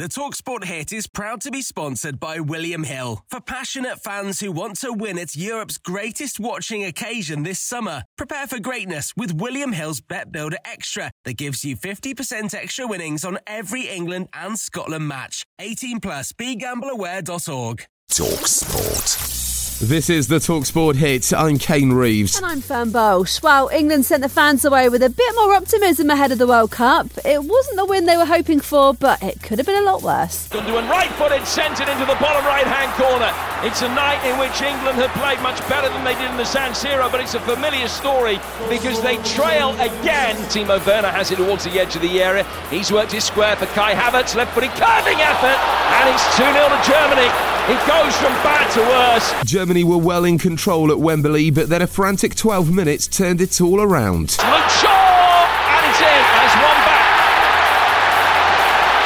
The Talksport hit is proud to be sponsored by William Hill. For passionate fans who want to win at Europe's greatest watching occasion this summer, prepare for greatness with William Hill's Bet Builder Extra that gives you 50% extra winnings on every England and Scotland match. 18 plus begambleaware.org. Talksport. This is the Talksport hit. I'm Kane Reeves. And I'm Fern Bosch. Well, England sent the fans away with a bit more optimism ahead of the World Cup. It wasn't the win they were hoping for, but it could have been a lot worse. Gundogan right footed, sent it into the bottom right hand corner. It's a night in which England had played much better than they did in the San Siro, but it's a familiar story because they trail again. Timo Werner has it towards the edge of the area. He's worked his square for Kai Havertz, left footed curving effort, and it's 2 0 to Germany. It goes from bad to worse. Germany were well in control at Wembley, but then a frantic 12 minutes turned it all around. Luke Shaw, and it's in, it's one back.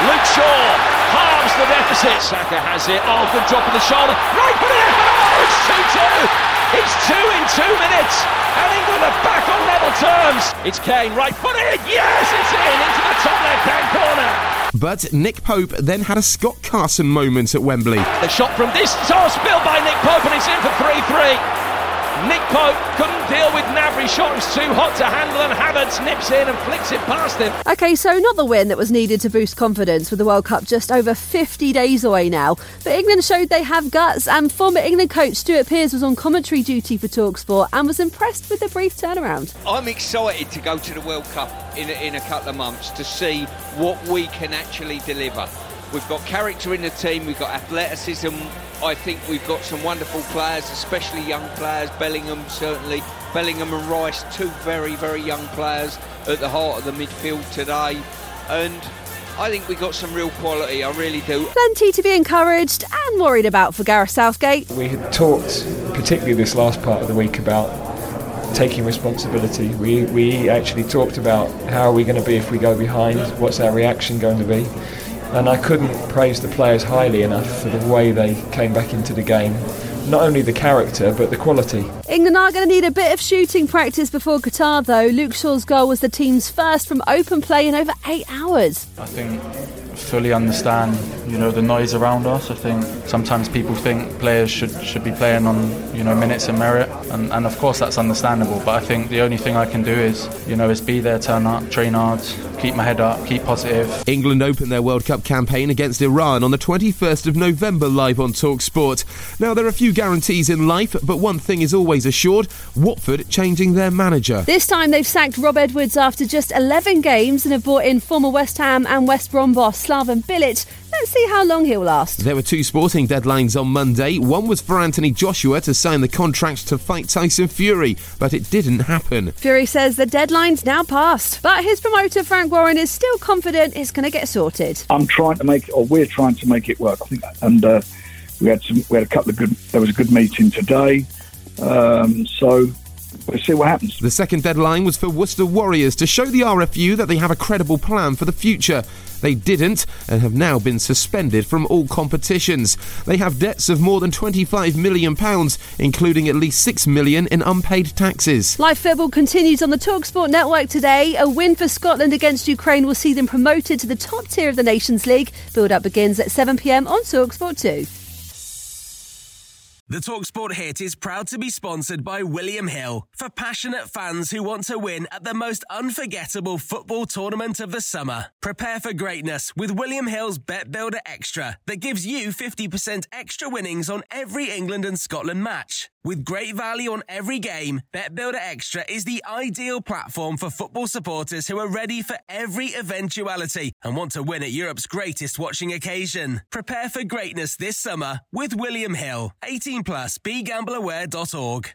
Luke Shaw halves the deficit. Saka has it. Oh, good drop of the shoulder. Right for it. in! Oh, it's 2 2. It's two in two minutes, and England are back on level terms. It's Kane, right footed. Yes, it's in into the top left hand corner. But Nick Pope then had a Scott Carson moment at Wembley. The shot from distance, oh, spilled by Nick Pope, and it's in for 3 3. Nick Pope couldn't deal with Gnabry. Shot was too hot to handle, and Havertz nips in and flicks it past him. Okay, so not the win that was needed to boost confidence with the World Cup just over 50 days away now. But England showed they have guts, and former England coach Stuart Pearce was on commentary duty for Talksport and was impressed with the brief turnaround. I'm excited to go to the World Cup in a, in a couple of months to see what we can actually deliver. We've got character in the team, we've got athleticism. I think we've got some wonderful players, especially young players. Bellingham, certainly. Bellingham and Rice, two very, very young players at the heart of the midfield today. And I think we got some real quality, I really do. Plenty to be encouraged and worried about for Gareth Southgate. We had talked, particularly this last part of the week, about taking responsibility. We, we actually talked about how are we going to be if we go behind, what's our reaction going to be and I couldn't praise the players highly enough for the way they came back into the game. Not only the character, but the quality. England are going to need a bit of shooting practice before Qatar, though. Luke Shaw's goal was the team's first from open play in over eight hours. I think fully understand, you know, the noise around us. I think sometimes people think players should should be playing on, you know, minutes and merit, and, and of course that's understandable. But I think the only thing I can do is, you know, is be there, turn up, train hard, keep my head up, keep positive. England opened their World Cup campaign against Iran on the 21st of November live on Talksport. Now there are a few guarantees in life, but one thing is always assured: Watford changing their manager. This time they've sacked Rob Edwards after just 11 games and have brought in former West Ham and West Brom boss Slaven Bilic. Let's see how long he'll last. There were two sporting deadlines on Monday. One was for Anthony Joshua to sign the contract to fight Tyson Fury, but it didn't happen. Fury says the deadline's now passed, but his promoter Frank Warren is still confident it's going to get sorted. I'm trying to make, or we're trying to make it work. I think, and uh, we had some, we had a couple of good. There was a good meeting today, um, so we'll see what happens. The second deadline was for Worcester Warriors to show the RFU that they have a credible plan for the future. They didn't and have now been suspended from all competitions. They have debts of more than £25 million, including at least £6 million in unpaid taxes. Live football continues on the Talksport network today. A win for Scotland against Ukraine will see them promoted to the top tier of the Nations League. Build up begins at 7pm on Talksport 2. The Talksport hit is proud to be sponsored by William Hill for passionate fans who want to win at the most unforgettable football tournament of the summer. Prepare for greatness with William Hill's Bet Builder Extra that gives you 50% extra winnings on every England and Scotland match. With great value on every game, Bet Builder Extra is the ideal platform for football supporters who are ready for every eventuality and want to win at Europe's greatest watching occasion. Prepare for greatness this summer with William Hill. 18 plus begambleaware.org.